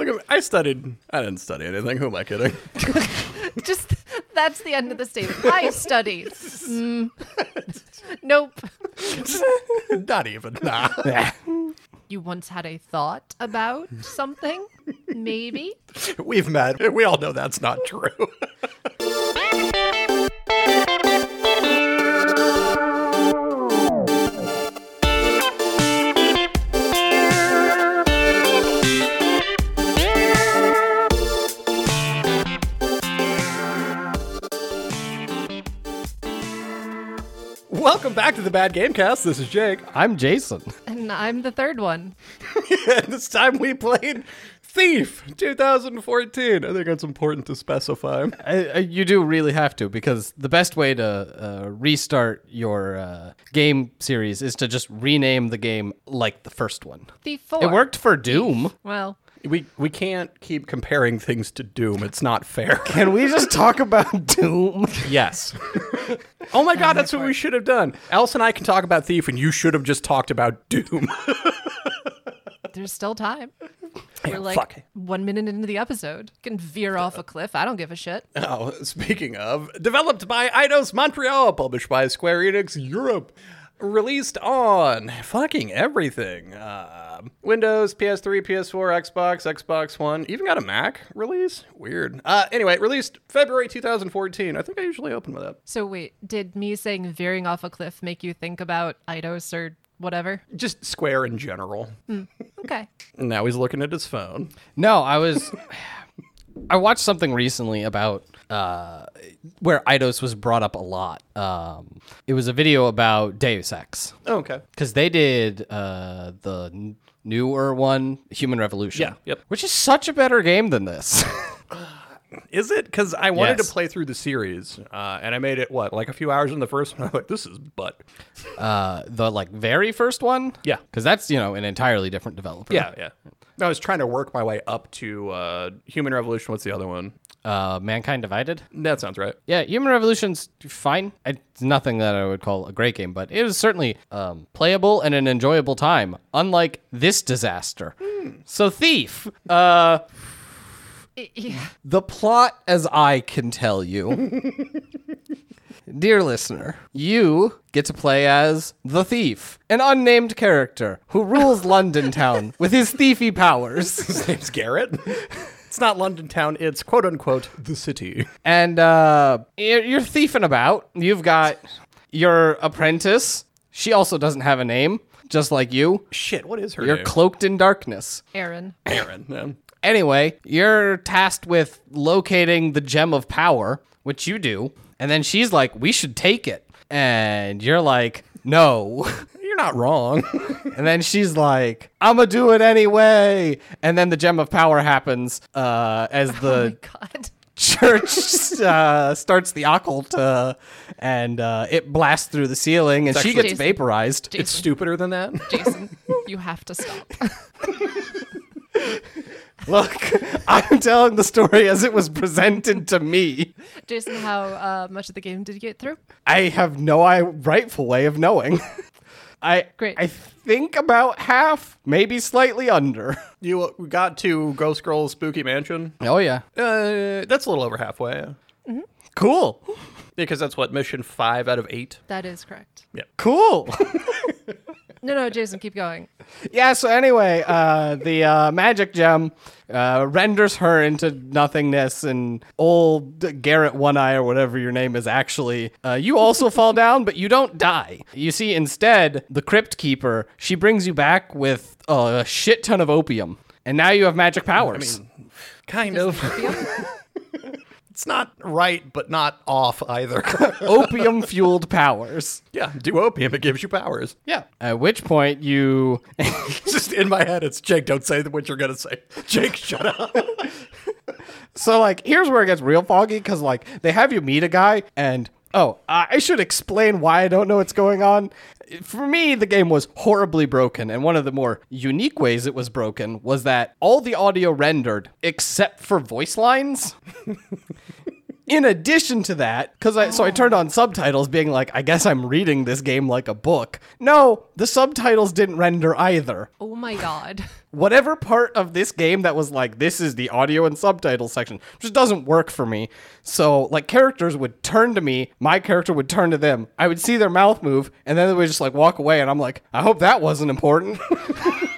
Look at me. I studied. I didn't study anything. Who am I kidding? Just that's the end of the statement. I studied. Mm. Nope. Not even. Nah. You once had a thought about something? Maybe? We've met. We all know that's not true. Welcome back to the Bad Gamecast. This is Jake. I'm Jason. And I'm the third one. and this time we played Thief 2014. I think that's important to specify. I, I, you do really have to because the best way to uh, restart your uh, game series is to just rename the game like the first one. Thief 4. It worked for Doom. Well, We we can't keep comparing things to Doom. It's not fair. Can we just talk about Doom? yes. oh my god, that's what we should have done. Alice and I can talk about Thief, and you should have just talked about Doom. there's still time. We're like fuck. one minute into the episode. Can veer off a cliff. I don't give a shit. oh, speaking of, developed by Eidos Montreal, published by Square Enix Europe. Released on fucking everything. Uh, Windows, PS3, PS4, Xbox, Xbox One, even got a Mac release. Weird. Uh, anyway, released February 2014. I think I usually open with that. So wait, did me saying veering off a cliff make you think about Eidos or whatever? Just Square in general. Okay. Now he's looking at his phone. No, I was. I watched something recently about uh, where Eidos was brought up a lot. Um, it was a video about Deus Ex Oh, okay. because they did uh, the n- newer one, Human Revolution. Yeah, yep. Which is such a better game than this. Is it? Because I wanted Yes. to play through the series, uh, and I made it what, like a few hours in the first one. I'm like, this is butt. uh, the like very first one. Yeah. because that's you know an entirely different developer. Yeah, yeah. I was trying to work my way up to uh, Human Revolution. What's the other one? Uh, Mankind Divided. That sounds right. Yeah, Human Revolution's fine. It's nothing that I would call a great game, but it is certainly um, playable and an enjoyable time. Unlike this disaster. So Thief. Uh, yeah. the plot, as I can tell you. Dear listener, you get to play as the thief, an unnamed character who rules London town with his thiefy powers. His name's Garrett. it's not London town. It's quote unquote the city. and uh, you're you're thiefing about. You've got your apprentice. She also doesn't have a name, just like you. Shit, what is her name? You're name? cloaked in darkness. Erin. Erin. Yeah. Anyway, you're tasked with locating the gem of power, which you do. And then she's like, "We should take it." And you're like, "No." You're not wrong. And then she's like, "I'm gonna do it anyway." And then the gem of power happens uh, as the God. church uh, starts the occult uh, and uh, it blasts through the ceiling and she gets Jason. vaporized. it's stupider than that. Jason, you have to stop. Look, I'm telling the story as it was presented to me. Jason, how uh, much of the game did you get through? I have no I- rightful way of knowing. I Great. I think about half, maybe slightly under. You uh, got to Ghost Girl's Spooky Mansion. Oh yeah, Uh, that's a little over halfway. cool, Because that's what mission five out of eight. That is correct. Yeah. cool. No, no, Jason, keep going. yeah. So anyway, uh, the uh, magic gem uh, renders her into nothingness, and old Garrett One Eye or whatever your name is actually. Uh, you also fall down, but you don't die. You see, instead, the crypt keeper she brings you back with a shit ton of opium, and now you have magic powers. Kind of. it's not right, but not off either. opium fueled powers. yeah, do opium. It gives you powers. Yeah. At which point you Just in my head, it's Jake. Don't say what you're gonna say. Jake, shut up. So like here's where it gets real foggy because like they have you meet a guy and oh I should explain why I don't know what's going on. For me, the game was horribly broken, and one of the more unique ways it was broken was that all the audio rendered except for voice lines. In addition to that, because I so I turned on subtitles, being like, I guess I'm reading this game like a book. No, the subtitles didn't render either. Oh my god. Whatever part of this game that was like, this is the audio and subtitles section, just doesn't work for me. So, like, characters would turn to me, my character would turn to them. I would see their mouth move, and then they would just like walk away, and I'm like, I hope that wasn't important.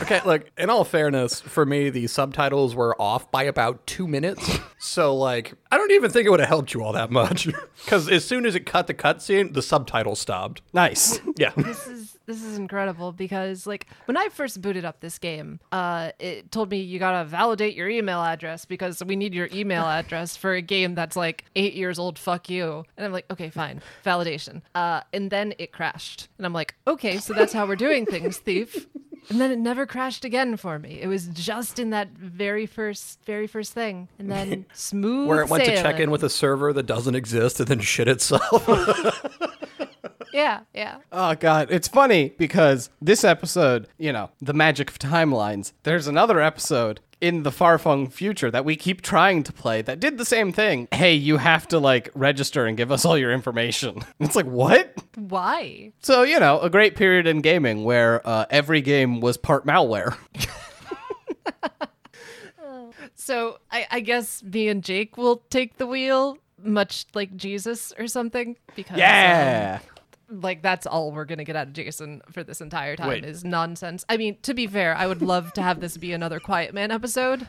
Okay, look, in all fairness, for me, the subtitles were off by about two minutes. So, like, I don't even think it would have helped you all that much. Because as soon as it cut the cutscene, the subtitles stopped. nice. Yeah. this is this is incredible because like when I first booted up this game, uh, it told me you gotta validate your email address because we need your email address for a game that's like eight years old. Fuck you. And I'm like, okay, fine, validation. Uh, and then it crashed, and I'm like, okay, so that's how we're doing things, thief. And then it never crashed again for me. It was just in that very first, very first thing, and then smooth. Where it went to check in with a server that doesn't exist and then shit itself. Yeah, yeah. Oh god, it's funny because this episode, you know, the magic of timelines. There's another episode in the far-flung future that we keep trying to play that did the same thing. Hey, you have to like register and give us all your information. It's like, "What?" Why? So, you know, a great period in gaming where uh, every game was part malware. So I, I guess me and Jake will take the wheel, much like Jesus or something. Because yeah. um, like that's all we're gonna get out of Jason for this entire time Wait. is nonsense. I mean, to be fair, I would love to have this be another Quiet Man episode.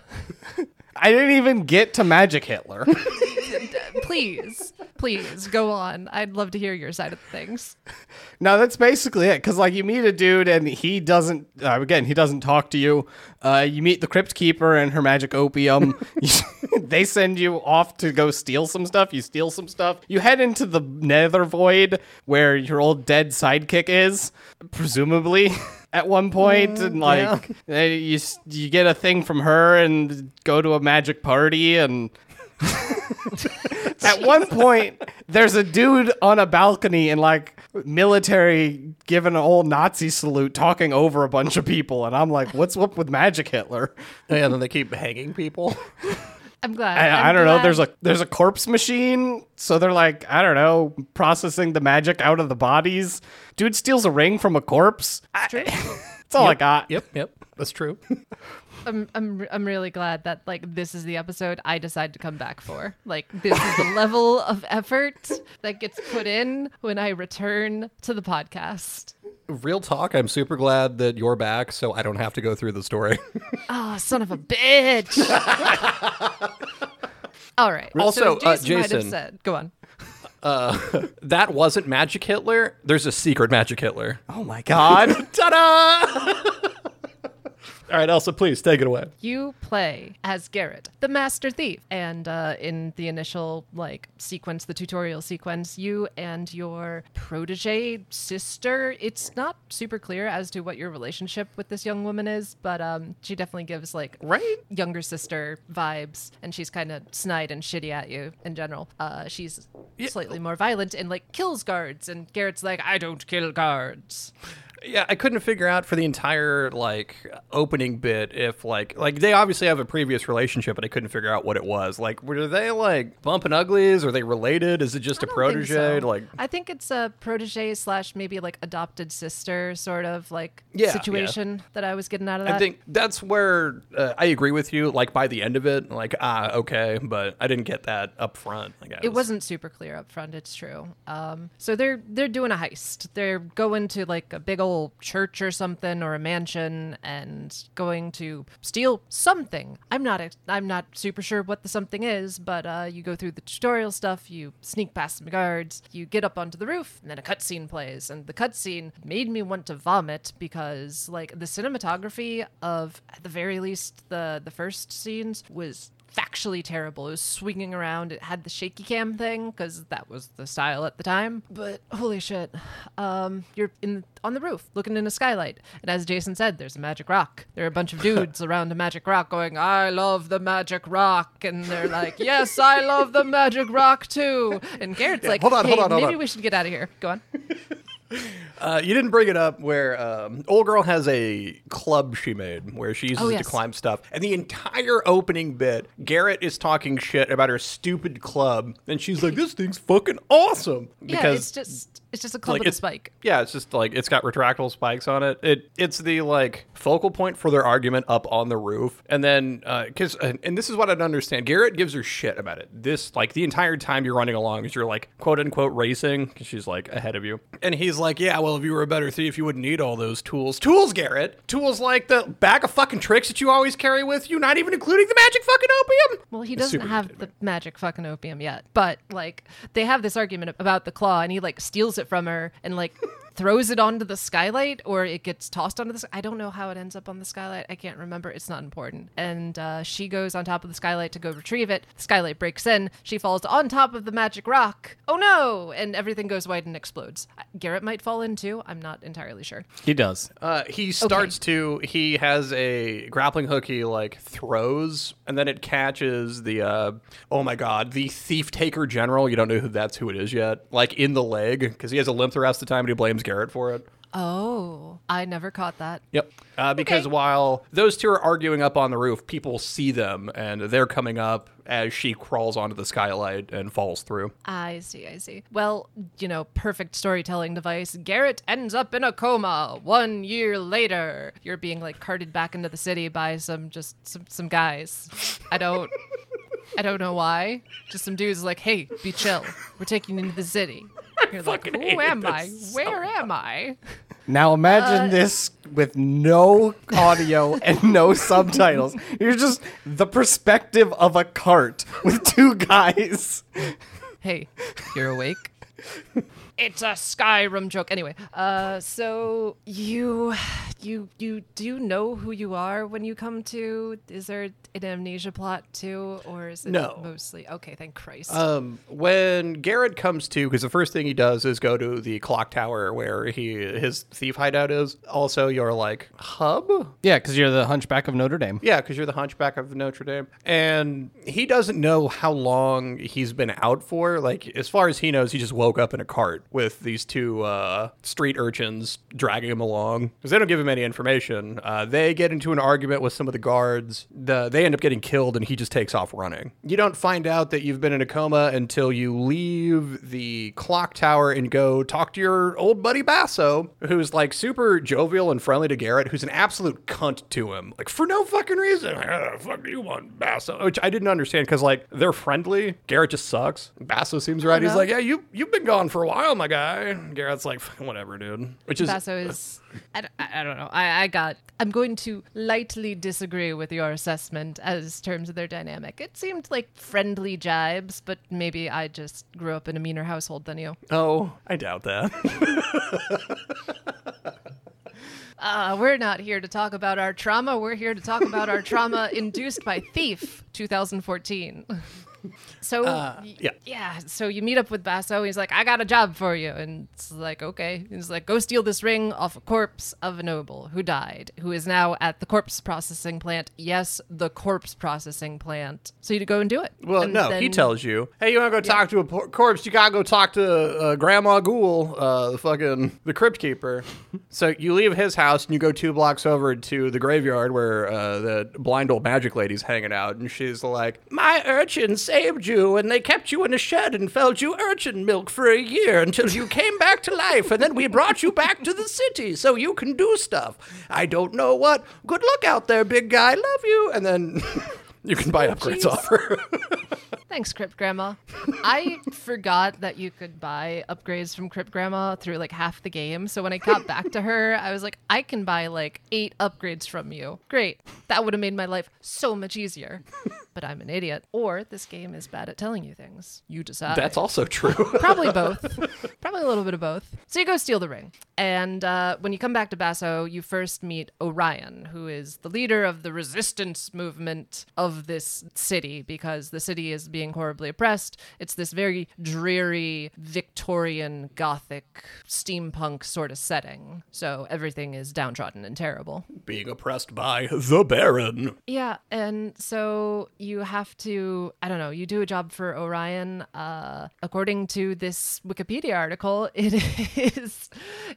I didn't even get to Magic Hitler. Please, please go on. I'd love to hear your side of things. No, that's basically it. Because like you meet a dude and he doesn't. Uh, again, he doesn't talk to you. Uh, you meet the crypt keeper and her magic opium. they send you off to go steal some stuff. You steal some stuff. You head into the Nether Void where your old dead sidekick is, presumably. At one point, and like uh, you, you get a thing from her and go to a magic party, and at one point, there's a dude on a balcony in like military giving an old Nazi salute, talking over a bunch of people, and I'm like, "What's up with Magic Hitler?" and then they keep hanging people. I'm glad. I, I'm I don't know. There's a there's a corpse machine, so they're like, I don't know, processing the magic out of the bodies. Dude steals a ring from a corpse. I- That's all I got. Yep, yep, that's true. I'm I'm I'm really glad that like this is the episode I decide to come back for. Like this is the level of effort that gets put in when I return to the podcast. Real talk, I'm super glad that you're back, so I don't have to go through the story. Oh, son of a bitch. All right. Also, so uh, Jason, might have said, go on. that wasn't Magic Hitler. There's a secret Magic Hitler. Oh my god. Ta-da! All right, Elsa, please take it away. You play as Garrett, the master thief. And uh, in the initial like sequence, the tutorial sequence, you and your protege sister, it's not super clear as to what your relationship with this young woman is, but um, she definitely gives like Right? younger sister vibes, and she's kind of snide and shitty at you in general. Uh, she's slightly more violent and like kills guards, and Garrett's like, I don't kill guards. Yeah, I couldn't figure out for the entire like opening bit if like like they obviously have a previous relationship, but I couldn't figure out what it was. Like, were they like bumping uglies? Are they related? Is it just a I protege? so. Like, I think it's a protege slash maybe like adopted sister sort of like Yeah, yeah. situation that I was getting out of that. I think that's where uh, I agree with you. Like by the end of it, like ah, okay, but I didn't get that up front. I guess it wasn't super clear up front. It's true. Um, so they're they're doing a heist. They're going to like a big old church or something or a mansion and going to steal something. I'm not I'm not super sure what the something is, but uh, you go through the tutorial stuff. You sneak past some guards. You get up onto the roof, and then a cutscene plays. And the cutscene made me want to vomit because like the cinematography of at the very least the the first scenes was factually terrible. It was swinging around. It had the shaky cam thing because that was the style at the time. But holy shit, um, you're in on the roof looking in a skylight, and as Jason said, there's a magic rock. There are a bunch of dudes around a magic rock going, "I love the magic rock," and they're like, "Yes, I love the magic rock too." And Garrett's like, hold on, "Hey, hold on, hold maybe on. we should get out of here." Go on. Uh, you didn't bring it up where um, old girl has a club she made where she uses Oh, it yes. to climb stuff, and the entire opening bit, Garrett is talking shit about her stupid club, and she's like, "This thing's fucking awesome." yeah, it's just it's just a club like with a spike. Yeah, it's just like it's got retractable spikes on it. It it's the like focal point for their argument up on the roof, and then uh, because and, and this is what I don't understand. Garrett gives her shit about it. This like the entire time you're running along is you're like quote unquote racing because she's like ahead of you, and he's like, yeah, well if you were a better thief, you wouldn't need all those tools. Tools, Garrett. Tools like the bag of fucking tricks that you always carry with you, not even including the magic fucking opium. Well, he doesn't have the magic fucking opium yet, but like they have this argument about the claw, and he like steals it from her and like throws it onto the skylight, or it gets tossed onto the. I don't know how it ends up on the skylight. I can't remember. It's not important. And uh, she goes on top of the skylight to go retrieve it. The skylight breaks in. She falls on top of the magic rock. Oh no! And everything goes white and explodes. Garrett might fall in too. I'm not entirely sure. He does. Uh, he starts to. He has a grappling hook. He like throws, and then it catches the. Uh, oh my god, the thief taker general. You don't know who that's who it is yet. Like in the leg because he has a limp the rest of the time, and he blames Garrett for it. Oh, I never caught that. Yep. Uh, because Okay. while those two are arguing up on the roof, people see them, and they're coming up as she crawls onto the skylight and falls through. I see, I see. Well, you know, perfect storytelling device. Garrett ends up in a coma one year later. You're being like carted back into the city by some just some, some guys. I don't I don't know why. Just some dudes like, hey, be chill. We're taking you into the city. You're like, who am I? so Where am I? Now imagine Uh, this with no audio and no subtitles. You're just the perspective of a cart with two guys. Hey, you're awake. it's a Skyrim joke. Anyway, uh, so you, you, you do know who you are when you come to? Is there an amnesia plot too, or is it No. mostly? Okay, thank Christ. Um, when Garrett comes to, because the first thing he does is go to the clock tower where he his thief hideout is. Also, you're like hub. Yeah, because you're the Hunchback of Notre Dame. Yeah, because you're the Hunchback of Notre Dame, and he doesn't know how long he's been out for. Like, as far as he knows, he just woke up in a cart with these two uh, street urchins dragging him along because they don't give him any information. Uh, they get into an argument with some of the guards. The, they end up getting killed, and he just takes off running. You don't find out that you've been in a coma until you leave the clock tower and go talk to your old buddy Basso, who's like super jovial and friendly to Garrett, who's an absolute cunt to him, like for no fucking reason. Ah, fuck do you want, Basso? Which I didn't understand because like they're friendly. Garrett just sucks. Basso seems right. He's like, yeah, you you've been gone for a while, my guy. Garrett's like, whatever, dude. Which is Basso is. I, don't- I I don't know. I, I got. I'm going to lightly disagree with your assessment as terms of their dynamic. It seemed like friendly jibes, but maybe I just grew up in a meaner household than you. oh, I doubt that. Uh, we're not here to talk about our trauma. We're here to talk about our trauma induced by Thief 2014. So y- yeah. yeah. So you meet up with Basso. He's like, "I got a job for you," and it's like, "Okay." He's like, "Go steal this ring off a corpse of a noble who died, who is now at the corpse processing plant. Yes, the corpse processing plant. So you go and do it." Well, And no, he tells you, "Hey, you want to go talk to a por- corpse? You gotta go talk to uh, Grandma Ghoul, uh, the fucking the crypt keeper." so you leave his house and you go two blocks over to the graveyard where uh, the blind old magic lady's hanging out, and she's like, "My urchin saved you, and they kept you in a shed and fed you urchin milk for a year until you came back to life, and then we brought you back to the city so you can do stuff. I don't know what. Good luck out there, big guy. Love you." And then. You can buy upgrades jeez. off her. Thanks, Crypt Grandma. I forgot that you could buy upgrades from Crypt Grandma through like half the game. So when I got back to her, I was like, I can buy like eight upgrades from you. Great. That would have made my life so much easier. But I'm an idiot. Or this game is bad at telling you things. You decide. That's also true. Probably both. Probably a little bit of both. So you go steal the ring. And uh, when you come back to Basso, you first meet Orion, who is the leader of the resistance movement of this city because the city is being horribly oppressed. It's this very dreary Victorian Gothic steampunk sort of setting. So everything is downtrodden and terrible. Being oppressed by the Baron. Yeah, and so you have to I don't know, you do a job for Orion. Uh according to this Wikipedia article, it is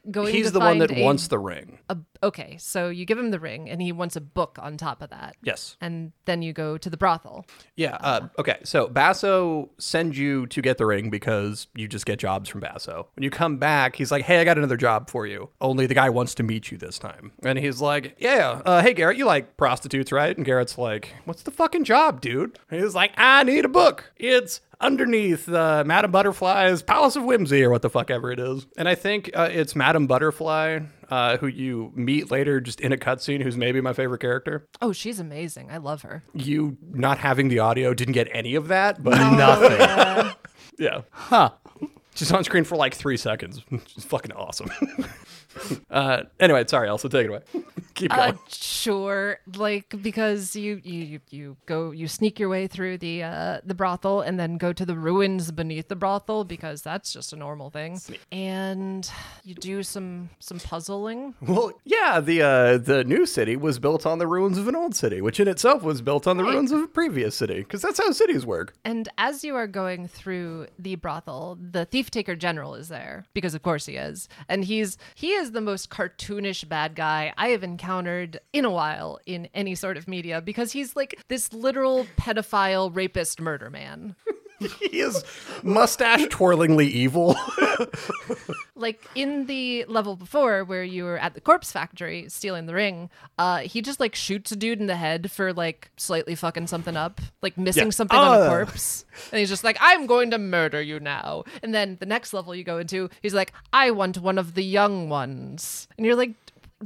going He's to the one that a- wants the ring. a okay, so you give him the ring and he wants a book on top of that. Yes. And then you go to the brothel. Yeah. Uh, okay. So Basso sends you to get the ring because you just get jobs from Basso. When you come back, he's like, "Hey, I got another job for you. Only the guy wants to meet you this time." And he's like, "Yeah. Uh, hey, Garrett, you like prostitutes, right?" And Garrett's like, "What's the fucking job, dude?" And he's like, "I need a book. It's." Underneath uh, Madame Butterfly's Palace of Whimsy, or what the fuck ever it is. And I think uh, it's Madame Butterfly, uh, who you meet later just in a cutscene, who's maybe my favorite character Oh, she's amazing. I love her. you not having the audio didn't get any of that, but Nothing. yeah, Huh. she's on screen for like three seconds. She's fucking awesome. uh, anyway, sorry, Elsa, take it away. Keep Uh, going. sure, like because you you you go you sneak your way through the uh the brothel and then go to the ruins beneath the brothel because that's just a normal thing. And you do some some puzzling. well, yeah, the uh, the new city was built on the ruins of an old city, which in itself was built on the ruins of a previous city, because that's how cities work. And as you are going through the brothel, the thief taker general is there because of course he is. And he's he is the most cartoonish bad guy I have encountered in a while in any sort of media because he's like this literal pedophile rapist murder man. He is mustache twirlingly evil. like in the level before where you were at the corpse factory stealing the ring uh he just like shoots a dude in the head for like slightly fucking something up like missing Yeah. something on a corpse and he's just like i'm going to murder you now and then the next level you go into he's like i want one of the young ones and you're like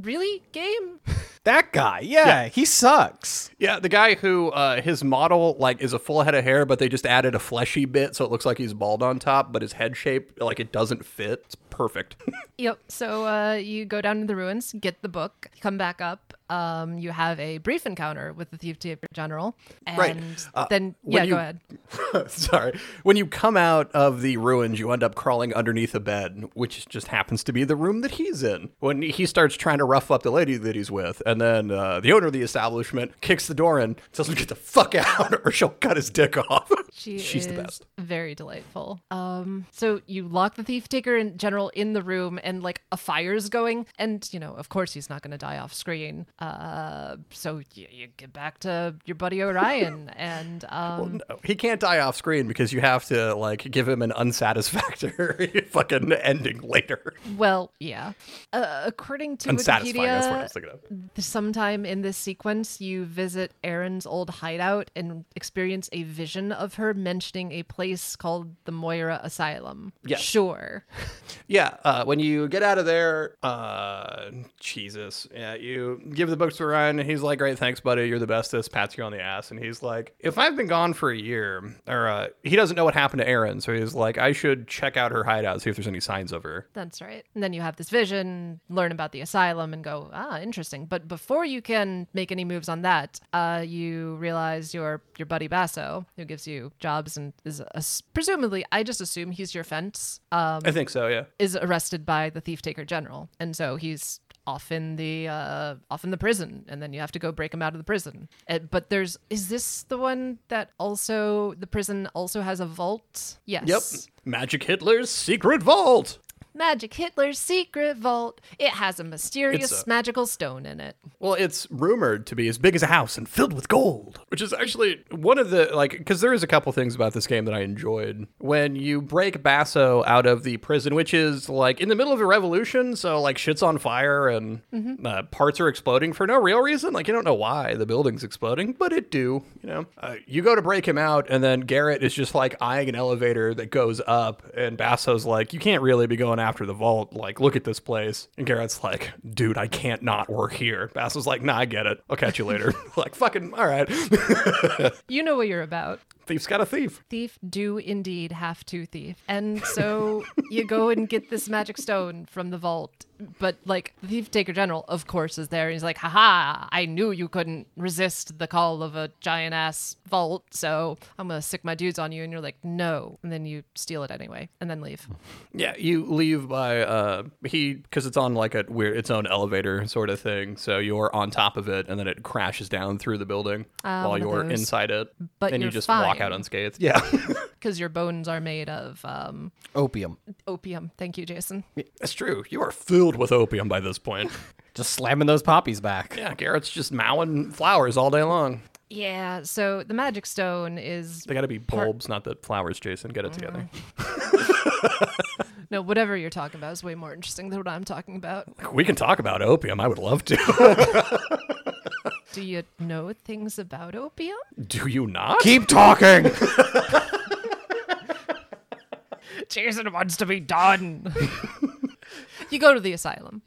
really game That guy. Yeah, he sucks. Yeah, the guy who uh, his model like is a full head of hair, but they just added a fleshy bit, so it looks like he's bald on top, but his head shape like it doesn't fit. It's perfect. Yep. So uh, you go down to the ruins, get the book, come back up. Um, you have a brief encounter with the thief taker general, and Right. Uh, then yeah, you- go ahead. Sorry. When you come out of the ruins, you end up crawling underneath a bed, which just happens to be the room that he's in. When he starts trying to rough up the lady that he's with, and then uh, the owner of the establishment kicks the door in, tells him to get the fuck out, or she'll cut his dick off. She She's the best. very delightful. Um, so you lock the thief taker in general in the room, and like a fire's going, and you know, of course, he's not going to die off screen. Uh, so you, you get back to your buddy Orion, and um, No, he can't die off screen because you have to like give him an unsatisfactory fucking ending later. well, yeah. Uh, according to Unsatisfying. That's what I Wikipedia, was thinking of. sometime in this sequence, you visit Erin's old hideout and experience a vision of her mentioning a place called the Moira Asylum. Yes. Sure. Yeah, uh, when you get out of there, uh, Jesus, yeah, you give the books to Ryan, and he's like, "Great, thanks, buddy. You're the bestest." Pats you on the ass, and he's like, "If I've been gone for a year, or uh, he doesn't know what happened to Erin, so he's like, I should check out her hideout, see if there's any signs of her." That's right. And then you have this vision, learn about the asylum, and go, ah, interesting. But before you can make any moves on that, uh, you realize your your buddy Basso, who gives you jobs and is a, presumably, I just assume he's your fence, um, I think so. Yeah. is arrested by the thief taker general, and so he's off in the uh, off in the prison, and then you have to go break him out of the prison. Uh, but there's is this the one that also the prison also has a vault? Yes. Yep. Magic Hitler's secret vault. Magic Hitler's secret vault. It has a mysterious It's a- magical stone in it. Well, it's rumored to be as big as a house and filled with gold, which is actually one of the like because there is a couple things about this game that I enjoyed. When you break Basso out of the prison, which is like in the middle of a revolution, so like shit's on fire and uh, parts are exploding for no real reason. Like you don't know why the building's exploding, but it do. You know, uh, you go to break him out, and then Garrett is just like eyeing an elevator that goes up, and Basso's like, "You can't really be going after the vault. Like, look at this place." And Garrett's like, "Dude, I can't not work here." Bass was like, "Nah, I get it. I'll catch you later." like, fucking, all right. You know what you're about. Thief's got a thief. thief do indeed have to thief. And so you go and get this magic stone from the vault. But like the thief taker general, of course, is there. He's like, haha, I knew you couldn't resist the call of a giant ass vault, so I'm gonna sick my dudes on you. And you're like, no. And then you steal it anyway, and then leave. Yeah, you leave by uh he because it's on like a weird its own elevator sort of thing. So you're on top of it, and then it crashes down through the building Ah, while you're those. inside it. But and you you're just walk fine. out unscathed. Yeah, Because your bones are made of um, Opium. opium. Thank you, Jason. that's true. You are filled with opium by this point. Just slamming those poppies back. yeah, Garrett's just mowing flowers all day long. Yeah, so the magic stone is They got to be bulbs, not the flowers. Jason, get it together. no whatever you're talking about is way more interesting than what I'm talking about. We can talk about opium. I would love to. Do you know things about opium? Do you not? Keep talking. Jason wants to be done. you go to the asylum.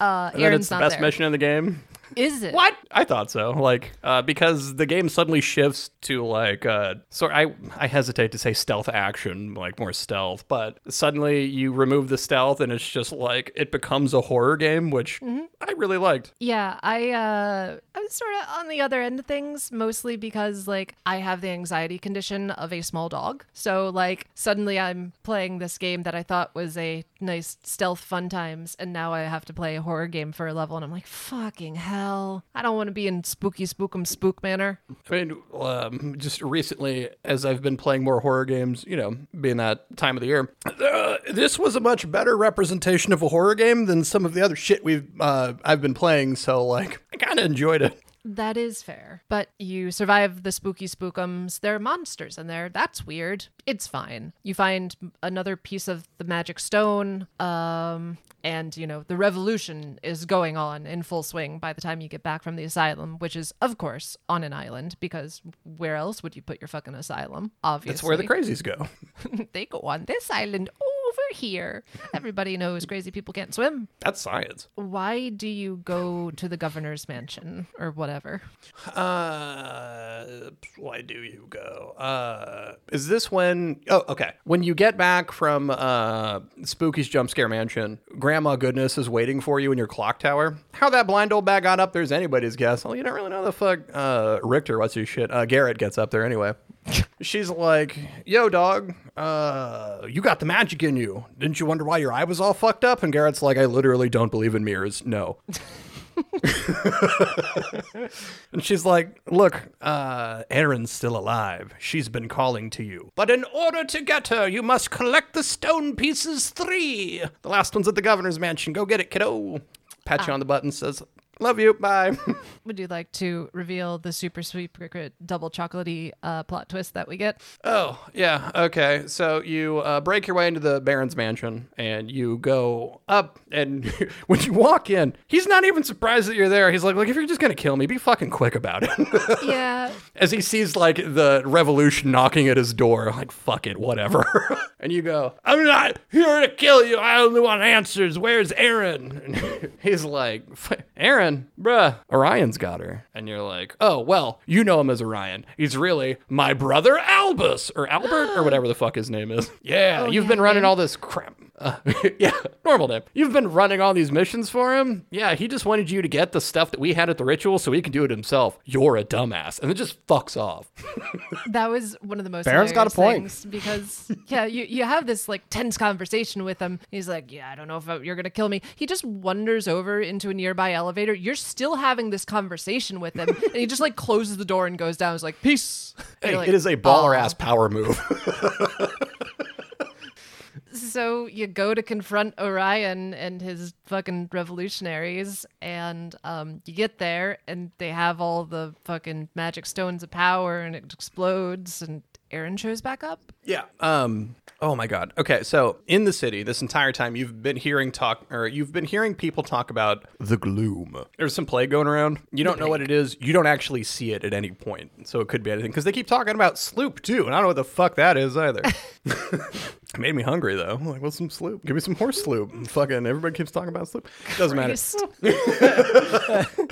Uh, And then Erin's it's the not best there. mission in the game. Is it? What? I thought so. Like, uh, because the game suddenly shifts to like, uh, so I I hesitate to say stealth action, like more stealth, but suddenly you remove the stealth and it's just like it becomes a horror game, which Mm-hmm. I really liked. Yeah, I uh I was sort of on the other end of things mostly because like I have the anxiety condition of a small dog. So like suddenly I'm playing this game that I thought was a nice stealth fun times and now I have to play a horror game for a level and I'm like fucking hell. I don't want to be in spooky spookum spook manner I mean, um, just recently, as I've been playing more horror games, you know, being that time of the year, uh, this was a much better representation of a horror game than some of the other shit we've uh, I've been playing. So, like, I kind of enjoyed it. That is fair. But you survive the spooky spookums. There are monsters in there. That's weird. It's fine. You find another piece of the magic stone. Um, and, you know, the revolution is going on in full swing by the time you get back from the asylum, which is, of course, on an island, because where else would you put your fucking asylum? Obviously. That's where the crazies go. they go on this island over here. Everybody knows crazy people can't swim. That's science. Why do you go to the governor's mansion or whatever? Uh, why do you go? Uh, is this when? Oh, okay. When you get back from uh Spooky's jump scare mansion, Grandma Goodness is waiting for you in your clock tower. How that blind old bag got up there is anybody's guess. Well, you don't really know the fuck. Uh, Richter, what's his shit? Uh, Garrett gets up there anyway. She's like, "Yo, dog, uh, you got the magic in you. Didn't you wonder why your eye was all fucked up?" And Garrett's like, "I literally don't believe in mirrors. No." And she's like, Look, uh, Erin's still alive. She's been calling to you. But in order to get her, you must collect the stone pieces three. The last one's at the governor's mansion. Go get it, kiddo. Pat you on the button, says, Love you. Bye. Would you like to reveal the super sweet secret double chocolatey uh, plot twist that we get? oh, yeah. Okay. So you uh, break your way into the Baron's mansion and you go up. And when you walk in, he's not even surprised that you're there. He's like, Look, if you're just going to kill me, be fucking quick about it. yeah. as he sees like the revolution knocking at his door, like fuck it, whatever. and you go, I'm not here to kill you. I only want answers. Where's Erin? And he's like, "F- Erin, bruh, Orion's got her. And you're like, oh well, you know him as Orion. He's really my brother Albus or Albert or whatever the fuck his name is. Yeah, Oh, you've yeah, been running man. all this crap. Uh, yeah, normal name. You've been running all these missions for him. Yeah, he just wanted you to get the stuff that we had at the ritual so he can do it himself. You're a dumbass, and then just fucks off. That was one of the most Baron's got a point. things because yeah, you you have this like tense conversation with him. He's like, "Yeah, I don't know if you're gonna kill me." He just wanders over into a nearby elevator. You're still having this conversation with him, and he just like closes the door and goes down. He's like, "Peace." Hey, like, it is a baller "Aw." ass power move. So you go to confront Orion and his fucking revolutionaries, and um, you get there, and they have all the fucking magic stones of power, and it explodes, and Erin shows back up. Yeah. Um. Oh my God. Okay. So in the city, this entire time, you've been hearing talk, or you've been hearing people talk about the gloom. There's some plague going around. You don't know what it is. You don't actually see it at any point. So it could be anything. Because they keep talking about sloop too, and I don't know what the fuck that is either. It made me hungry though. I'm like, what's some sloop? Give me some horse sloop. Fucking everybody keeps talking about sloop. Doesn't matter.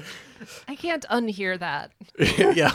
I can't unhear that. yeah.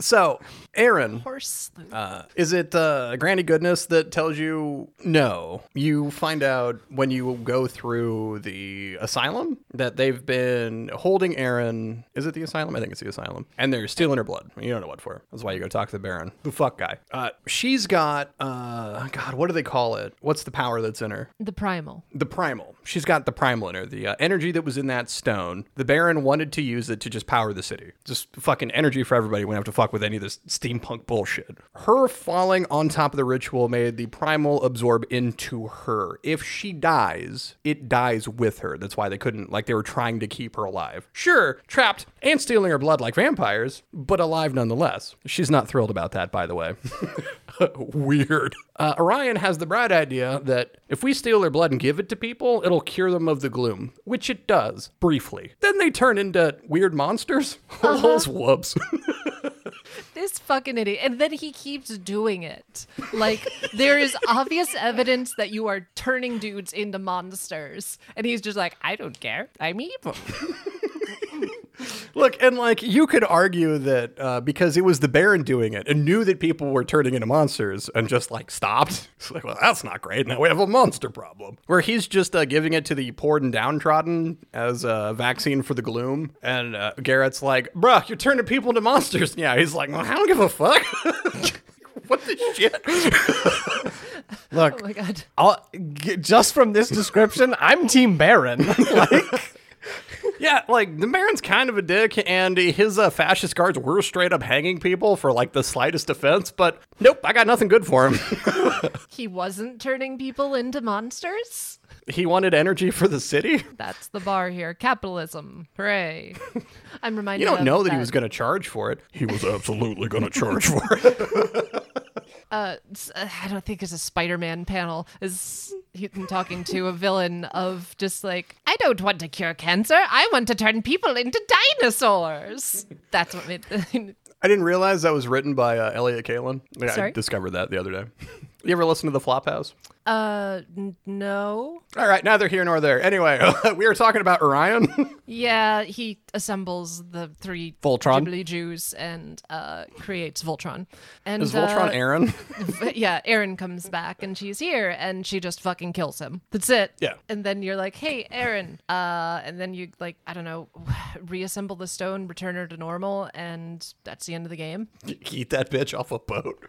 So, Erin, Horse uh, is it uh, Granny Goodness that tells you no? You find out when you go through the asylum that they've been holding Erin. Is it the asylum? I think it's the asylum. And they're stealing her blood. You don't know what for. That's why you go talk to the Baron. The fuck guy. Uh, she's got, uh, God, what do they call it? What's the power that's in her? the primal. the primal. She's got the primal in her. The uh, energy that was in that stone. The Baron wanted to use it to just power the city. Just fucking energy for everybody. We don't have to fuck with any of this steampunk bullshit. Her falling on top of the ritual made the primal absorb into her. If she dies, it dies with her. That's why they couldn't, like, they were trying to keep her alive. Sure, trapped and stealing her blood like vampires, but alive nonetheless. She's not thrilled about that, by the way. Weird. Uh, Orion has the bright idea that if we steal their blood and give it to people, it'll cure them of the gloom, which it does, briefly. Then they turn into weird monsters. Whoops. This fucking idiot. And then he keeps doing it. Like, there is obvious evidence that you are turning dudes into monsters. And he's just like, I don't care. I'm evil. Look, and like you could argue that uh, because it was the Baron doing it and knew that people were turning into monsters and just like stopped. It's like, well, that's not great. Now we have a monster problem. Where he's just uh, giving it to the poor and downtrodden as a vaccine for the gloom. And uh, Garrett's like, bruh, you're turning people into monsters. Yeah, he's like, well, I don't give a fuck. what the shit? Look, Oh my god. I'll, g- just from this description, I'm Team Baron. like, Yeah, like the Baron's kind of a dick, and his uh, fascist guards were straight up hanging people for like the slightest offense. But nope, I got nothing good for him. He wasn't turning people into monsters? he wanted energy for the city. That's the bar here. Capitalism. Hooray. I'm reminded You don't of know that he was going to charge for it. He was absolutely going to charge for it. uh, uh, I don't think it's a Spider-Man panel. Is talking to a villain of just like, I don't want to cure cancer. I want to turn people into dinosaurs. That's what made. I didn't realize that was written by uh, Elliott Kalan. Yeah, I discovered that the other day. You ever listen to the Flophouse? uh, n- no. All right, neither here nor there. Anyway, we were talking about Orion. Yeah, he assembles the three Voltron? Ghibli Jews and uh, creates Voltron. And Is Voltron uh, Erin? yeah, Erin comes back and she's here and she just fucking kills him. That's it. Yeah. And then you're like, hey, Erin. Uh, and then you, like, I don't know, reassemble the stone, return her to normal, and that's the end of the game. Eat that bitch off a boat.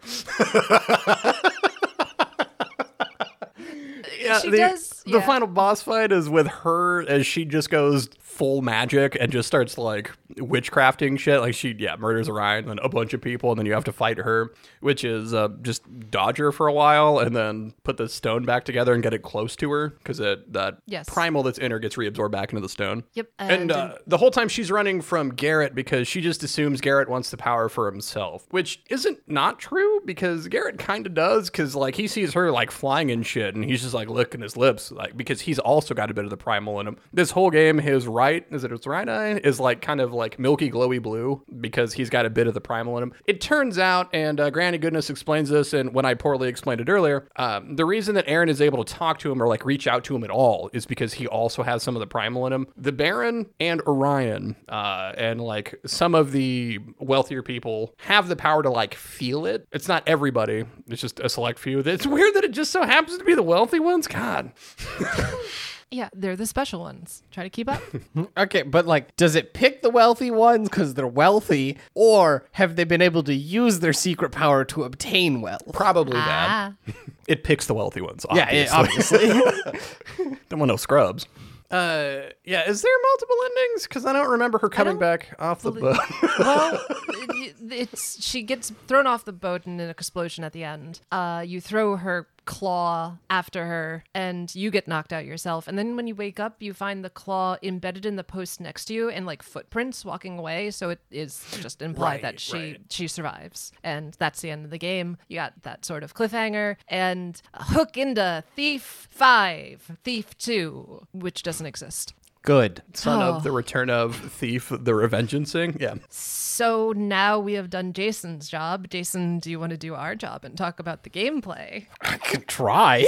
Yeah, She the, does- the yeah. final boss fight is with her as she just goes full magic and just starts like witchcrafting shit. Like she, yeah, murders Orion and a bunch of people, and then you have to fight her, which is uh, just dodge her for a while and then put the stone back together and get it close to her because that Yes. primal that's in her gets reabsorbed back into the stone. Yep. And uh, the whole time she's running from Garrett because she just assumes Garrett wants the power for himself, which isn't not true because Garrett kind of does because like he sees her like flying and shit, and he's just like licking his lips, like because he's also got a bit of the primal in him. This whole game, his right is it his right eye is like kind of like milky glowy blue because he's got a bit of the primal in him. It turns out, and uh, Granny Goodness explains this, and when I poorly explained it earlier, um, the reason that Erin is able to talk to him or like reach out to him at all is because he also has some of the primal in him. The Baron and Orion, uh, and like some of the wealthier people have the power to like feel it. It's not everybody. It's just a select few. It's weird that it just so happens to be the wealthy ones. God. yeah, they're the special ones. Try to keep up. okay, but like, does it pick the wealthy ones because they're wealthy, or have they been able to use their secret power to obtain wealth? Probably that. ah. It picks the wealthy ones. Yeah, Obviously. yeah, obviously. Don't want no scrubs. Uh, yeah. Is there multiple endings? Because I don't remember her coming back off the boat. well, it, it's she gets thrown off the boat in an explosion at the end. Uh, you throw her claw after her, and you get knocked out yourself. And then when you wake up, you find the claw embedded in the post next to you, and like footprints walking away. So it is just implied Right, that she right. she survives, and that's the end of the game. You got that sort of cliffhanger, and hook into Thief Five, Thief Two, which doesn't exist. Good. Son Oh. of the Return of Thief, the Revengeancing. Yeah. So now we have done Jason's job. Jason, do you want to do our job and talk about the gameplay? I could try.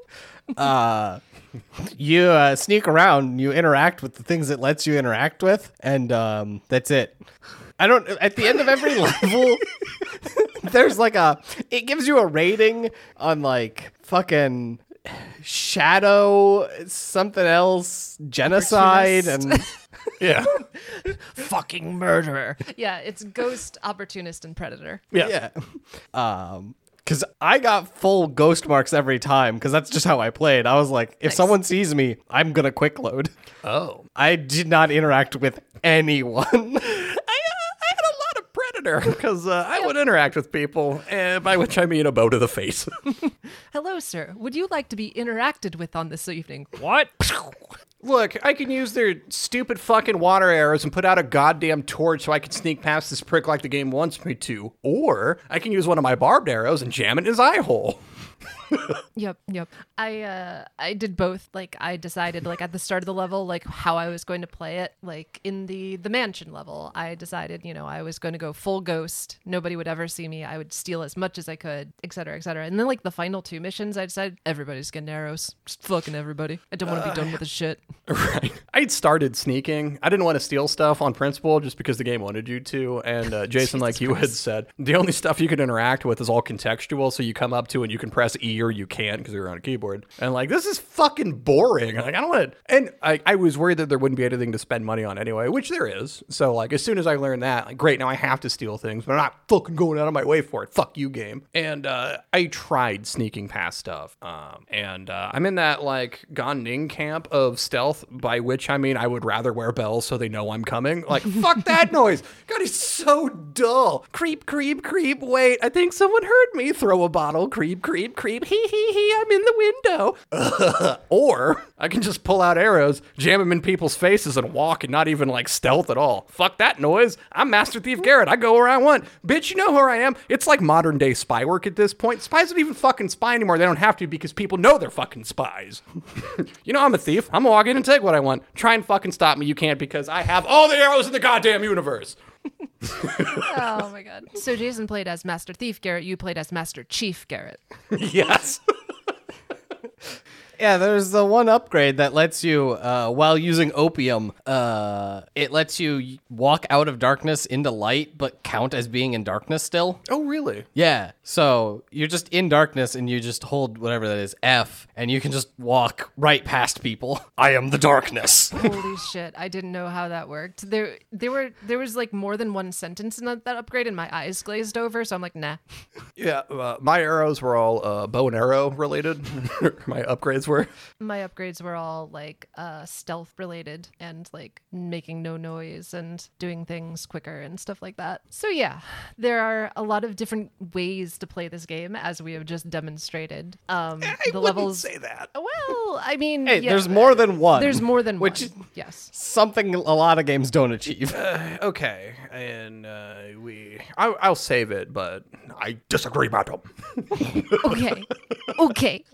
uh, you uh, sneak around, you interact with the things it lets you interact with, and um, that's it. I don't. At the end of every level, there's like a. It gives you a rating on like fucking shadow something else genocide and Yeah. Fucking murderer. Yeah, it's ghost, opportunist, and predator. Yeah. yeah. Um, because I got full ghost marks every time because that's just how I played. I was like, if someone sees me, I'm gonna quick load. Oh. I did not interact with anyone. I, I had a lot of predator because uh, I would interact with people, uh, by which I mean a bow to the face. Hello, sir. Would you like to be interacted with on this evening? What? Look, I can use their stupid fucking water arrows and put out a goddamn torch so I can sneak past this prick like the game wants me to. Or I can use one of my barbed arrows and jam it in his eye hole. Yep, yep. I uh I did both. Like I decided like at the start of the level like how I was going to play it. Like in the the mansion level, I decided, you know, I was going to go full ghost. Nobody would ever see me. I would steal as much as I could, etc., cetera, etc. Cetera. And then like the final two missions, I decided everybody's getting arrows. Just fucking everybody. I don't want to be done with this shit. Right. I'd started sneaking. I didn't want to steal stuff on principle just because the game wanted you to. And uh, Jason, like you had said, the only stuff you can interact with is all contextual. So you come up to and you can press E or you can't because you're on a keyboard. And like, this is fucking boring. Like, I don't want to. And I, I was worried that there wouldn't be anything to spend money on anyway, which there is. So like, as soon as I learned that, like, great, now I have to steal things, but I'm not fucking going out of my way for it. Fuck you, game. And uh, I tried sneaking past stuff. Um, and uh, I'm in that like Gone Ning camp of stealth, by which I mean I would rather wear bells so they know I'm coming. Like, fuck that noise. God, he's so dull. Creep, creep, creep. Wait, I think someone heard me throw a bottle. Creep, creep, creep. Hee, hee, hee. I'm in the window. or I can just pull out arrows, jam them in people's faces, and walk and not even like stealth at all. Fuck that noise. I'm Master Thief Garrett. I go where I want. Bitch, you know who I am. It's like modern day spy work at this point. Spies don't even fucking spy anymore. They don't have to because people know they're fucking spies. you know I'm a thief. I'm gonna walk in and take what I want. Try and fucking stop me. You can't because I have all the arrows in the goddamn universe. Oh my god. So Jason played as Master Thief Garrett, you played as Master Chief Garrett. yes. Yeah, there's the one upgrade that lets you, uh, while using opium, uh, it lets you walk out of darkness into light, but count as being in darkness still. Oh, really? Yeah, so you're just in darkness and you just hold whatever that is, F, and you can just walk right past people. I am the darkness. Holy shit! I didn't know how that worked. There, there were there was like more than one sentence in that, that upgrade, and my eyes glazed over. So I'm like, nah. Yeah, uh, my arrows were all uh, bow and arrow related. my upgrades were. My upgrades were all like uh, stealth related and like making no noise and doing things quicker and stuff like that. So yeah, there are a lot of different ways to play this game, as we have just demonstrated. Um, I the wouldn't levels. say that. Well, I mean, Hey, yeah, there's more than one. There's more than Which one. Which yes. something a lot of games don't achieve. Okay, and uh, we. I, I'll save it, but I disagree, madam. Okay. okay.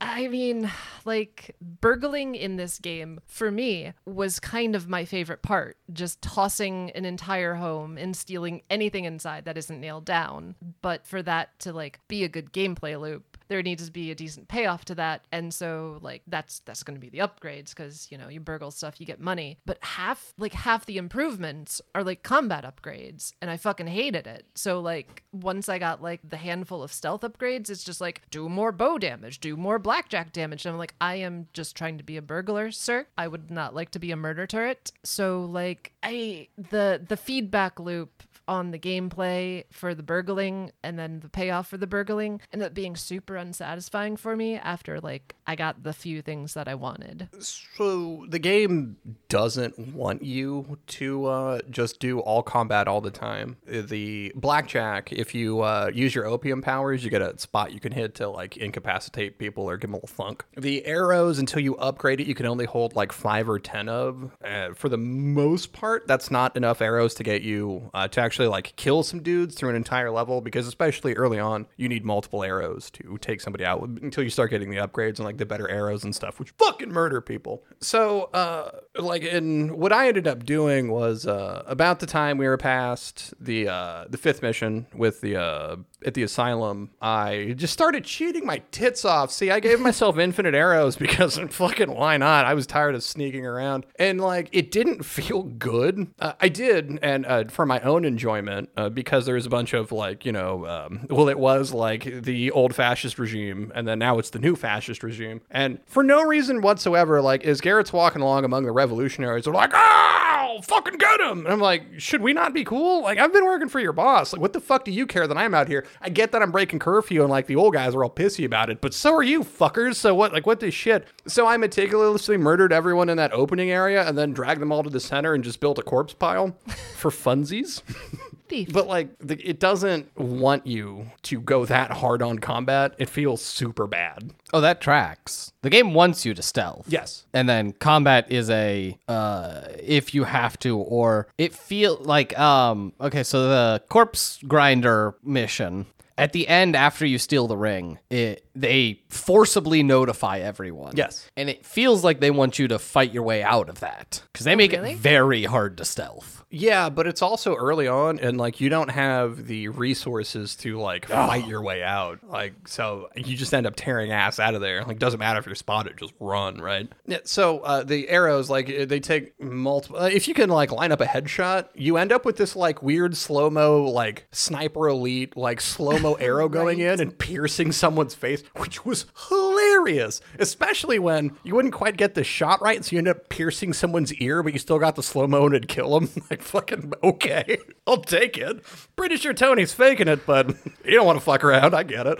I mean, like, burgling in this game, for me, was kind of my favorite part. Just tossing an entire home and stealing anything inside that isn't nailed down. But for that to, like, be a good gameplay loop, there needs to be a decent payoff to that. And so, like, that's that's going to be the upgrades because, you know, you burgle stuff, you get money. But half, like, half the improvements are, like, combat upgrades. And I fucking hated it. So, like, once I got, like, the handful of stealth upgrades, it's just like, do more bow damage, do more blackjack damage. And I'm like, I am just trying to be a burglar, sir. I would not like to be a murder turret. So, like, I, the, the feedback loop on the gameplay for the burgling and then the payoff for the burgling ended up being super unsatisfying for me after like I got the few things that I wanted. So the game doesn't want you to uh, just do all combat all the time. The blackjack, if you uh, use your opium powers, you get a spot you can hit to like incapacitate people or give them a little funk. The arrows, until you upgrade it, you can only hold like five or ten of. Uh, for the most part, that's not enough arrows to get you uh, to actually like kill some dudes through an entire level because especially early on, you need multiple arrows to take somebody out until you start getting the upgrades and like the better arrows and stuff, which fucking murder people. So uh, like and what I ended up doing was uh, about the time we were past the uh, the fifth mission with the uh, at the asylum, I just started cheating my tits off. See, I gave myself infinite arrows because I'm fucking why not? I was tired of sneaking around, and like it didn't feel good. Uh, I did, and uh, for my own enjoyment, uh, because there was a bunch of like you know, um, well, it was like the old fascist regime, and then now it's the new fascist regime, and for no reason whatsoever, like as Garrett's walking along among the revolutionaries, they're like, "Oh, fucking get him!" And I'm like, should we not be cool? Like I've been working for your boss. Like what the fuck do you care that I'm out here? I get that I'm breaking curfew and like the old guys are all pissy about it, but so are you fuckers. So what? Like what the shit? So I meticulously murdered everyone in that opening area and then dragged them all to the center and just built a corpse pile for funsies. Beef. But like, the, it doesn't want you to go that hard on combat. It feels super bad. Oh, that tracks. The game wants you to stealth. Yes. And then combat is a uh if you have to or it feel like um okay, so the corpse grinder mission at the end after you steal the ring, it they forcibly notify everyone. Yes. And it feels like they want you to fight your way out of that cuz they make really? it very hard to stealth. Yeah, but it's also early on, and like you don't have the resources to like fight your way out. Like, so you just end up tearing ass out of there. Like, doesn't matter if you're spotted, just run, right? Yeah. So uh, the arrows, like, uh, they take multiple. Uh, if you can like line up a headshot, you end up with this like weird slow mo, like sniper elite, like slow mo arrow going in and piercing someone's face, which was hilarious. Especially when you wouldn't quite get the shot right, so you end up piercing someone's ear, but you still got the slow mo and it'd kill him. like, fucking okay, I'll take it. Pretty sure Tony's faking it, but you don't want to fuck around. I get it.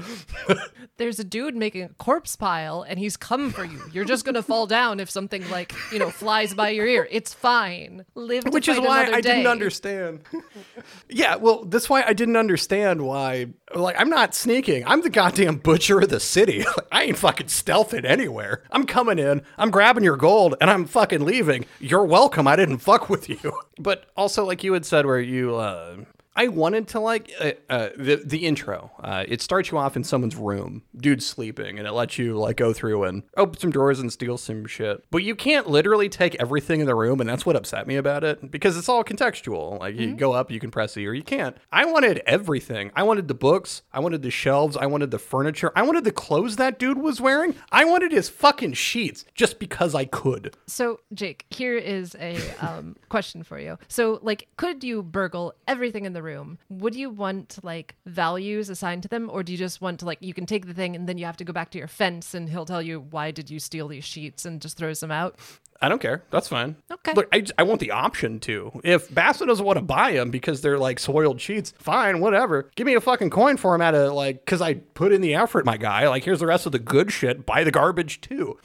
There's a dude making a corpse pile and he's come for you. You're just gonna fall down if something like, you know, flies by your ear. It's fine. Live Which is why I didn't understand. yeah, well, that's why I didn't understand why. Like, I'm not sneaking. I'm the goddamn butcher of the city. I ain't fucking stealthing anywhere. I'm coming in, I'm grabbing your gold, and I'm fucking leaving. You're welcome. I didn't fuck with you. But also, like you had said, where you, uh, I wanted to like uh, uh, the the intro. Uh, it starts you off in someone's room, dude's sleeping, and it lets you like go through and open some drawers and steal some shit. But you can't literally take everything in the room, and that's what upset me about it because it's all contextual. Like you go up, you can press E, or you can't. I wanted everything. I wanted the books. I wanted the shelves. I wanted the furniture. I wanted the clothes that dude was wearing. I wanted his fucking sheets just because I could. So, Jake, here is a um, question for you. So, like, could you burgle everything in the room? Would you want like values assigned to them, or do you just want to like you can take the thing and then you have to go back to your fence and he'll tell you why did you steal these sheets and just throws them out? I don't care. That's fine. Okay. Look, I, I want the option to. If Basso doesn't want to buy them because they're like soiled sheets, fine, whatever. Give me a fucking coin for them at a like, because I put in the effort, my guy. Like, here's the rest of the good shit. Buy the garbage too.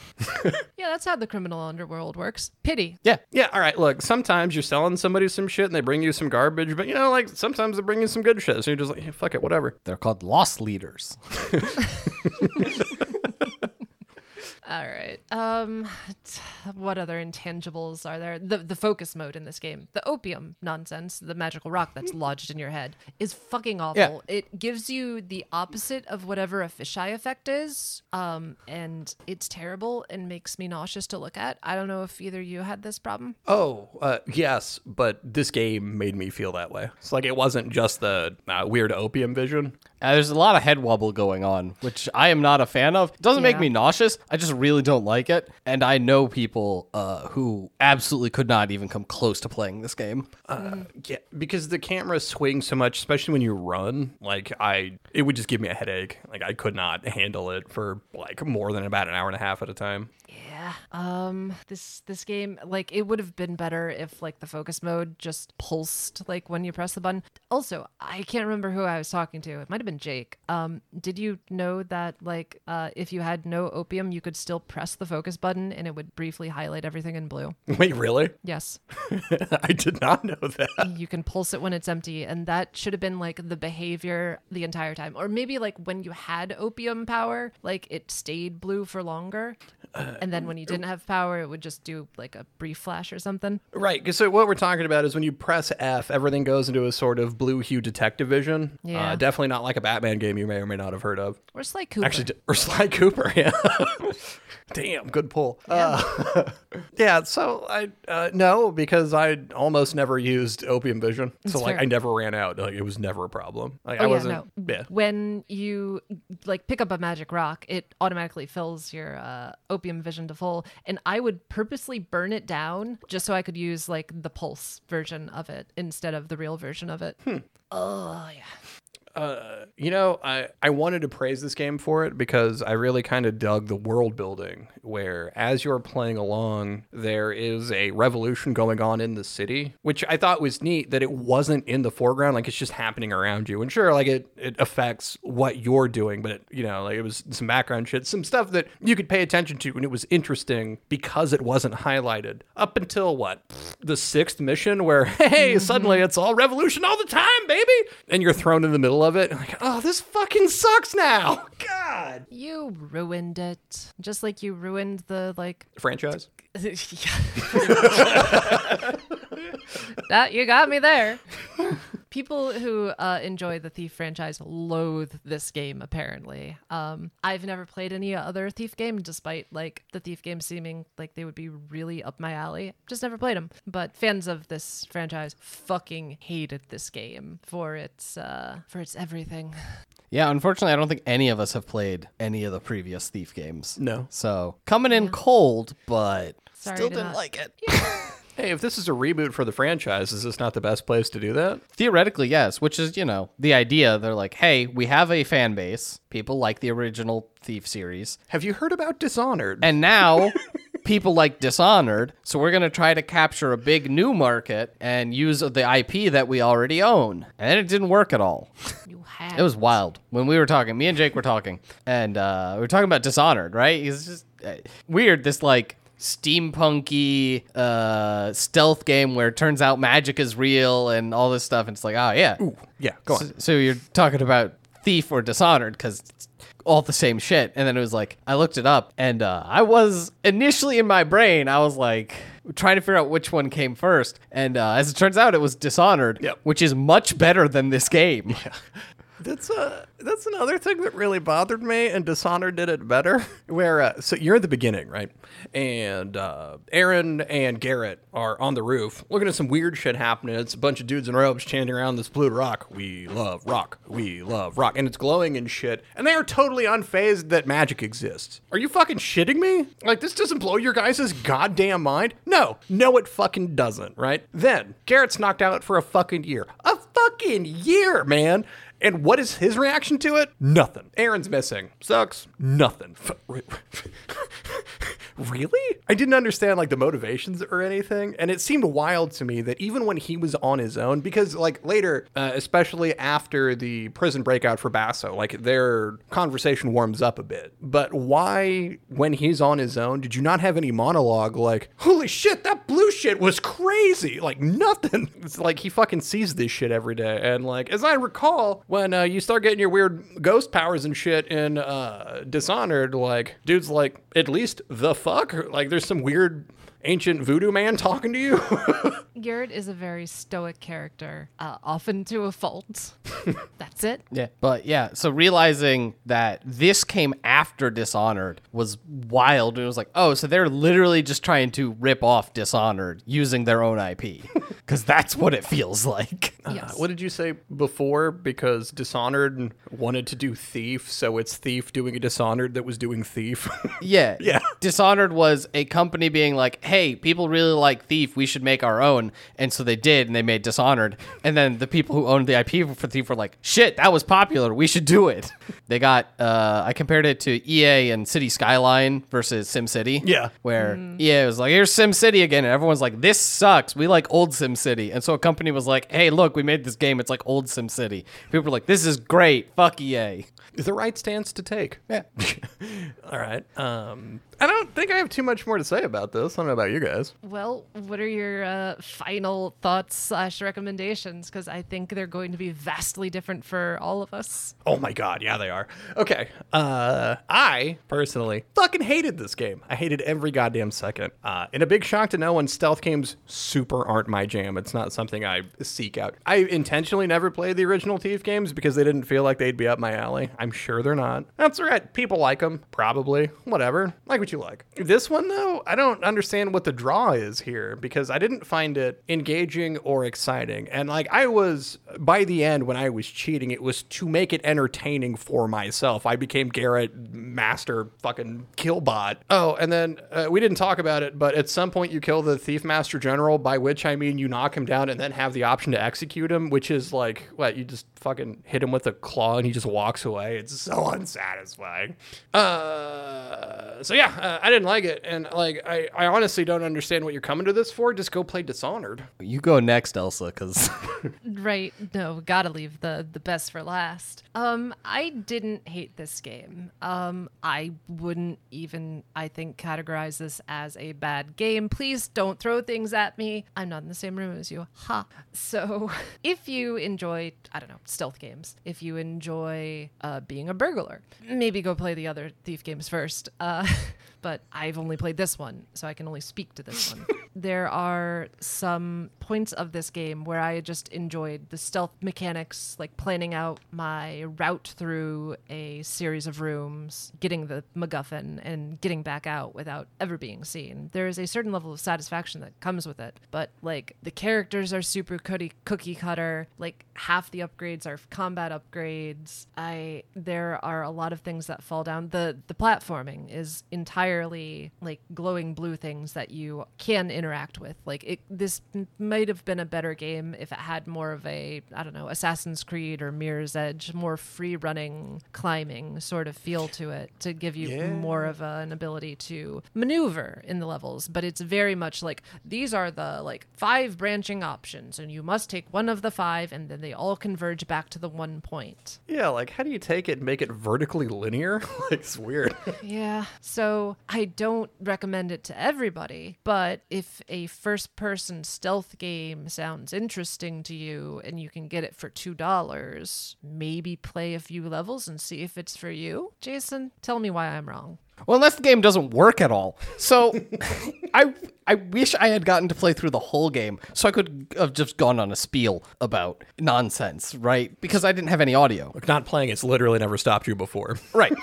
Yeah, that's how the criminal underworld works. Pity. Yeah. Yeah, all right. Look, sometimes you're selling somebody some shit and they bring you some garbage, but you know, like sometimes they bring you some good shit. So you're just like, "Yeah, fuck it, whatever. They're called lost leaders. All right. Um, t- what other intangibles are there? The the focus mode in this game, the opium nonsense, the magical rock that's lodged in your head, is fucking awful. Yeah. It gives you the opposite of whatever a fisheye effect is. Um, and it's terrible and makes me nauseous to look at. I don't know if either you had this problem. Oh, uh, yes, but this game made me feel that way. It's like it wasn't just the uh, weird opium vision. Uh, there's a lot of head wobble going on, which I am not a fan of. It doesn't make me nauseous. I just really don't like it. And I know people uh, who absolutely could not even come close to playing this game. Yeah, because the camera swings so much, especially when you run. Like I, it would just give me a headache. Like I could not handle it for like more than about an hour and a half at a time. Yeah. Um this this game like it would have been better if like the focus mode just pulsed like when you press the button. Also, I can't remember who I was talking to. It might have been Jake. Um did you know that like uh if you had no opium, you could still press the focus button and it would briefly highlight everything in blue? Wait, really? Yes. I did not know that. you can pulse it when it's empty and that should have been like the behavior the entire time. Or maybe like when you had opium power, like it stayed blue for longer. and then when when you didn't have power, it would just do like a brief flash or something. Right. So what we're talking about is when you press F, everything goes into a sort of blue hue detective vision. Yeah. Uh, definitely not like a Batman game you may or may not have heard of. Or Sly Cooper. Actually, or Sly Cooper. Yeah. Damn, good pull. Yeah. Uh, yeah. So I uh, no because I almost never used opium vision. So That's like fair. I never ran out. Like it was never a problem. Like Oh, I wasn't. no. Yeah. when you like pick up a magic rock, it automatically fills your uh, opium vision full, and I would purposely burn it down just so I could use like the pulse version of it instead of the real version of it. Hmm. Oh yeah. Uh, you know, I, I wanted to praise this game for it because I really kind of dug the world building where as you're playing along, there is a revolution going on in the city, which I thought was neat that it wasn't in the foreground. Like it's just happening around you. And sure, like it, it affects what you're doing, but it, you know, like it was some background shit, some stuff that you could pay attention to and it was interesting because it wasn't highlighted up until what? The sixth mission where, hey, suddenly it's all revolution all the time, baby. And you're thrown in the middle of it. Like, oh, this fucking sucks now. God. You ruined it, just like you ruined the like. Franchise? yeah, that you got me there. People who uh, enjoy the Thief franchise loathe this game. Apparently, um, I've never played any other Thief game, despite like the Thief games seeming like they would be really up my alley. Just never played them. But fans of this franchise fucking hated this game for its uh, for its everything. Yeah, unfortunately, I don't think any of us have played any of the previous Thief games. No. So coming in cold, but Sorry still didn't not- like it. Hey, if this is a reboot for the franchise, is this not the best place to do that? Theoretically, yes, which is, you know, the idea. They're like, hey, we have a fan base. People like the original Thief series. Have you heard about Dishonored? And now people like Dishonored. So we're going to try to capture a big new market and use the IP that we already own. And it didn't work at all. You have It was wild when we were talking. Me and Jake were talking, and uh, we were talking about Dishonored, right? It's just uh, weird. This like steampunky uh, stealth game where it turns out magic is real and all this stuff. And it's like, oh yeah. yeah, go on. So, so you're talking about Thief or Dishonored because it's all the same shit. And then it was like, I looked it up, and uh, I was initially in my brain, I was like trying to figure out which one came first. And uh, as it turns out, it was Dishonored, Yep. which is much better than this game. That's uh that's another thing that really bothered me, and Dishonored did it better. Where uh, so you're at the beginning, right? And uh, Erin and Garrett are on the roof, looking at some weird shit happening. It's a bunch of dudes in robes chanting around this blue rock. We love rock. We love rock, and it's glowing and shit. And they are totally unfazed that magic exists. Are you fucking shitting me? Like this doesn't blow your guys' goddamn mind? No, no, it fucking doesn't. Right? Then Garrett's knocked out for a fucking year. A fucking year, man. And what is his reaction to it? Nothing. Erin's missing. Sucks. Nothing. Really? I didn't understand like the motivations or anything. And it seemed wild to me that even when he was on his own, because like later, uh, especially after the prison breakout for Basso, like their conversation warms up a bit. But why, when he's on his own, did you not have any monologue like, holy shit, that blue shit was crazy? Like nothing. It's like he fucking sees this shit every day. And like, as I recall, when uh, you start getting your weird ghost powers and shit in uh, Dishonored, like, dude's like, at least the fuck? Like, there's some weird ancient voodoo man talking to you? Garrett is a very stoic character, uh, often to a fault. That's it. Yeah. But yeah, so realizing that this came after Dishonored was wild. It was like, oh, so they're literally just trying to rip off Dishonored using their own IP. Because that's what it feels like. Yes. what did you say before? Because Dishonored wanted to do Thief, so it's Thief doing a Dishonored that was doing Thief. Yeah. Yeah. Dishonored was a company being like, hey, people really like Thief. We should make our own. And so they did, and they made Dishonored. And then the people who owned the IP for Thief were like, shit, that was popular. We should do it. They got, uh, I compared it to EA and City Skyline versus SimCity. Yeah. Where EA was like, here's SimCity again. And everyone's like, this sucks. We like old SimCity. And so a company was like, hey, look, we made this game. It's like old SimCity. People are like, this is great. Fuck EA. the right stance to take. Yeah. All right. Um, I don't think I have too much more to say about this. I don't know about you guys. Well, what are your uh, final thoughts slash recommendations? Because I think they're going to be vastly different for all of us. Oh my god, yeah, they are. Okay. Uh, I personally fucking hated this game. I hated every goddamn second. Uh, in a big shock to no one, stealth games super aren't my jam. It's not something I seek out. I intentionally never played the original Thief games because they didn't feel like they'd be up my alley. I'm sure they're not. That's all right. People like them, probably. Whatever. Like what you like. This one though, I don't understand what the draw is here because I didn't find it engaging or exciting. And like I was by the end when I was cheating, it was to make it entertaining for myself. I became Garrett Master fucking killbot. Oh, and then uh, we didn't talk about it, but at some point you kill the Thief Master General, by which I mean you knock him down and then have the option to execute him, which is like what you just fucking hit him with a claw and he just walks away. It's so unsatisfying. Uh, so yeah, uh, I didn't like it, and like I, I honestly don't understand what you're coming to this for. Just go play Dishonored. You go next, Elsa, because Right. No, gotta leave the the best for last. Um, I didn't hate this game. Um, I wouldn't even I think categorize this as a bad game. Please don't throw things at me. I'm not in the same room as you. Ha. So if you enjoy I don't know, stealth games, if you enjoy uh, being a burglar, maybe go play the other thief games first. Uh but I've only played this one, so I can only speak to this one. there are some points of this game where I just enjoyed the stealth mechanics, like planning out my route through a series of rooms, getting the MacGuffin, and getting back out without ever being seen. There is a certain level of satisfaction that comes with it, but like the characters are super cookie, cookie cutter. Like half the upgrades are combat upgrades. I there are a lot of things that fall down. The the platforming is entirely like glowing blue things that you can interact with. Like it this might have been a better game if it had more of a I don't know, Assassin's Creed or Mirror's Edge, more free running climbing sort of feel to it to give you Yeah. more of a, an ability to maneuver in the levels, but it's very much like these are the like five branching options and you must take one of the five and then they all converge back to the one point. Yeah, like how do you take it and make it vertically linear? like it's weird. Yeah. So I don't recommend it to everybody, but if a first person stealth game sounds interesting to you and you can get it for $2, maybe play a few levels and see if it's for you. Jason, tell me why I'm wrong. well, unless the game doesn't work at all. So, I I wish I had gotten to play through the whole game, so I could have just gone on a spiel about nonsense, right? Because I didn't have any audio. Like not playing it's literally never stopped you before. Right.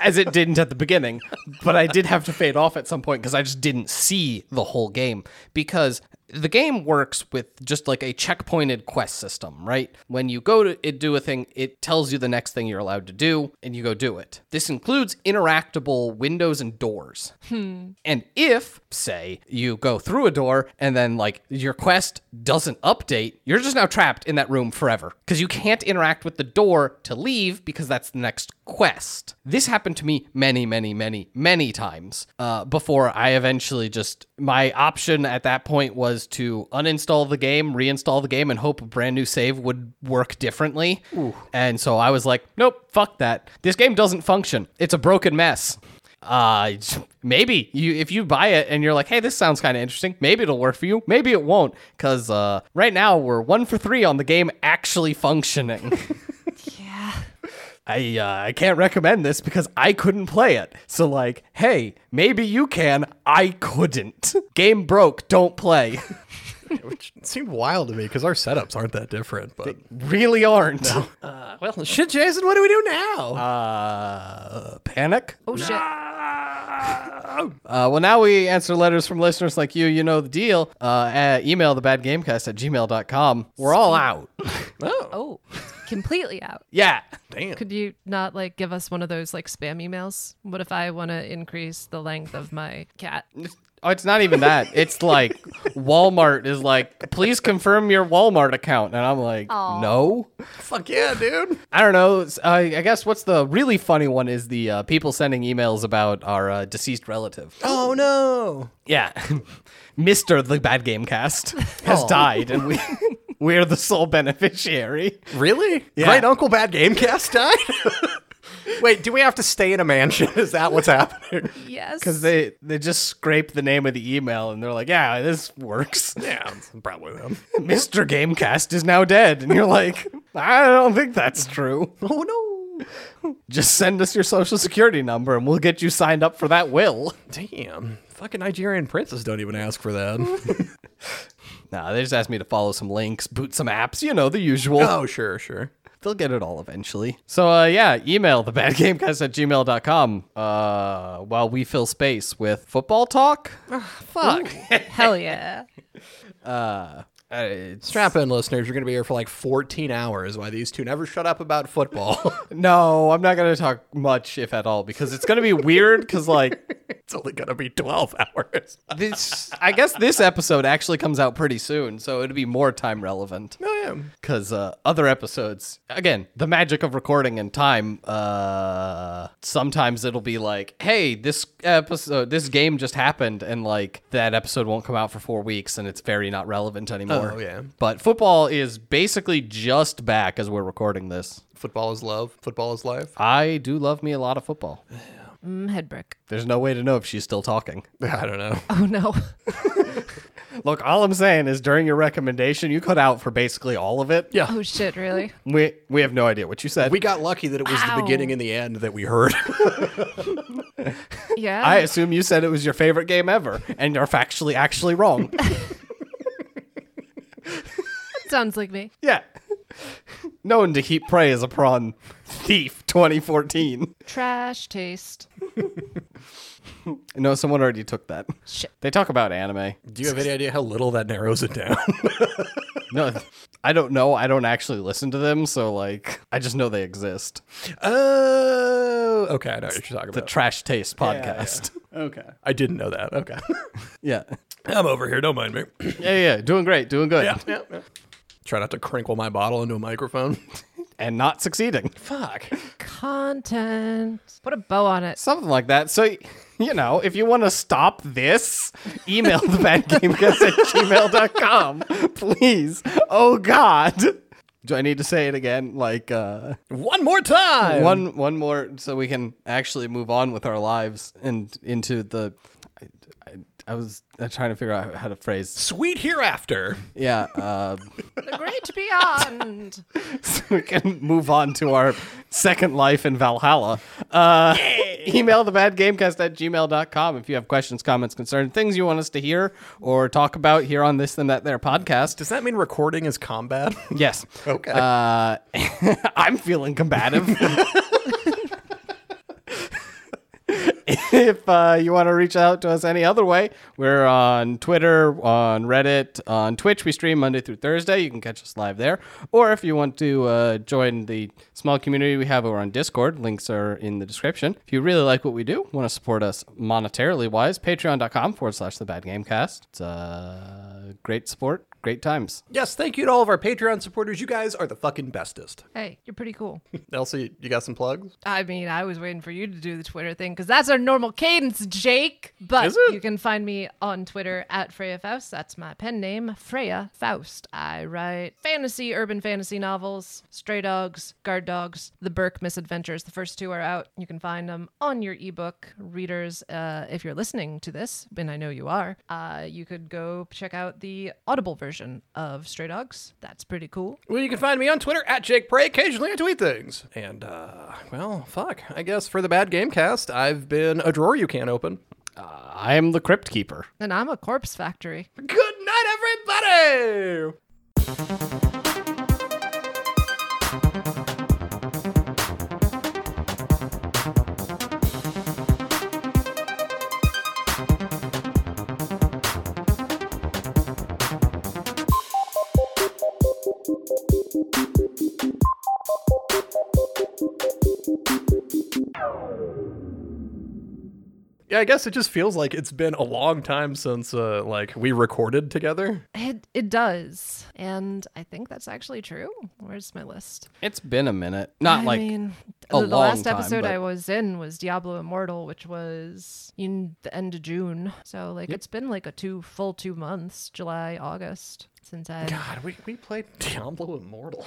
As it didn't at the beginning. But I did have to fade off at some point because I just didn't see the whole game. Because the game works with just like a checkpointed quest system, right? When you go to it, do a thing, it tells you the next thing you're allowed to do, and you go do it. This includes interactable windows and doors. And if, say, you go through a door and then like your quest doesn't update, you're just now trapped in that room forever because you can't interact with the door to leave because that's the next quest. This happened to me many, many, many, many times uh, before I eventually just my option at that point was to uninstall the game, reinstall the game, and hope a brand new save would work differently. And so I was like, nope, fuck that. This game doesn't function. It's a broken mess. Uh, maybe you if you buy it and you're like, hey, this sounds kind of interesting. Maybe it'll work for you. Maybe it won't, because uh, right now we're one for three on the game actually functioning. Yeah. I uh, I can't recommend this because I couldn't play it. So like, hey, maybe you can. I couldn't. Game broke. Don't play. Which seemed wild to me because our setups aren't that different. But really aren't. uh, well, shit, Jason, what do we do now? Uh, panic. Oh shit. Uh, well, now we answer letters from listeners like you. You know the deal. Uh, at email thebadgamecast at gmail.com. We're all out. oh, Oh, completely out. yeah. damn. Could you not like give us one of those like spam emails? What if I want to increase the length of my cat? Oh, it's not even that. It's like Walmart is like, please confirm your Walmart account. And I'm like, no. Fuck yeah, dude. I don't know. It's- Uh, I guess what's the really funny one is the uh, people sending emails about our uh, deceased relative. Oh no. Yeah. Mr. The Bad Game Cast has died. And we. We're the sole beneficiary. Really? Yeah. Great Uncle Bad Gamecast died? Wait, do we have to stay in a mansion? Is that what's happening? Yes. Because they, they just scrape the name of the email and they're like, yeah, this works. Yeah, it's probably them. Mr. Gamecast is now dead. And you're like, I don't think that's true. Oh no. Just send us your social security number and we'll get you signed up for that will. Damn. Fucking Nigerian princes don't even ask for that. Nah, they just asked me to follow some links, boot some apps, you know, the usual. oh, sure, sure. They'll get it all eventually. So, uh, yeah, email thebadgamecast at gmail.com uh, while we fill space with football talk. Fuck. Hell yeah. Uh, it's- Strap in, listeners. You're going to be here for like 14 hours while these two never shut up about football. no, I'm not going to talk much, if at all, because it's going to be weird. Because, like, it's only going to be 12 hours. this, I guess this episode actually comes out pretty soon, so it'd be more time relevant. oh, yeah. because uh, other episodes again the magic of recording and time uh sometimes it'll be like hey this episode this game just happened and like that episode won't come out for four weeks and it's very not relevant anymore Oh, yeah. but football is basically just back as we're recording this Football is love. Football is life. i do love me a lot of football Mm, head brick. there's no way to know if she's still talking I don't know. Oh no. look all i'm saying is during your recommendation you cut out for basically all of it Yeah. Oh shit, really? we we have no idea what you said We got lucky that it was Ow. the beginning and the end that we heard. Yeah. I assume you said it was your favorite game ever, and you're factually actually wrong. Sounds like me. yeah. Known to heap a prawn Thief 2014. Trash taste. No, someone already took that. Shit. They talk about anime. Do you have any idea how little that narrows it down? No, I don't know. I don't actually listen to them, so like, I just know they exist. Oh, okay. I know what you're talking about. The. Trash Taste podcast. Okay. I didn't know that. Okay. Yeah. I'm over here. Don't mind me. yeah. Yeah. Doing great. Doing good. yeah, yeah, yeah. Try not to crinkle my bottle into a microphone. And not succeeding. Fuck. Content. Put a bow on it. Something like that. So, you know, if you want to stop this, email the badgamecast at gmail.com. Please. Oh, God. Do I need to say it again? Like, uh, One more time. one one more so we can actually move on with our lives and into the I, I, I was uh, trying to figure out how to phrase sweet hereafter. yeah uh, The great beyond. so we can move on to our second life in valhalla uh, email the bad gamecast at gmail.com if you have questions comments concerns things you want us to hear or talk about here on this and that there podcast Does that mean recording is combat? yes Okay. uh, i'm feeling combative if uh, you want to reach out to us any other way, we're on Twitter, on Reddit, on Twitch. We stream Monday through Thursday. You can catch us live there. Or if you want to uh, join the small community we have over on Discord, links are in the description. If you really like what we do, want to support us monetarily wise, patreon.com forward slash the bad gamecast. It's a great support, great times. yes, thank you to all of our Patreon supporters. You guys are the fucking bestest. Hey, you're pretty cool. Elsie, you got some plugs? I mean, I was waiting for you to do the Twitter thing because that's our normal cadence, Jake. But Is it? you can find me on Twitter at Freya Faust. That's my pen name, Freya Faust. I write fantasy, urban fantasy novels, Stray Dogs, Guard Dogs, The Burke Misadventures. The first two are out. You can find them on your ebook readers. Uh, if you're listening to this, and I know you are, uh, you could go check out the Audible version of Stray Dogs. That's pretty cool. Well, you can find me on Twitter at Jake Pray. Occasionally I tweet things. And, uh, well, fuck. I guess for the bad game cast, I've been a drawer you can't open. I am the Crypt Keeper. And I'm a corpse factory. Good night, everybody! Yeah, I guess it just feels like it's been a long time since uh like we recorded together. It it does, and I think that's actually true. Where's my list? It's been a minute. Not I like mean, a the, the long last time, episode but- I was in was Diablo Immortal, which was in the end of June. So like it's been like a two full two months, July, August. since I God, we, we played Diablo Immortal.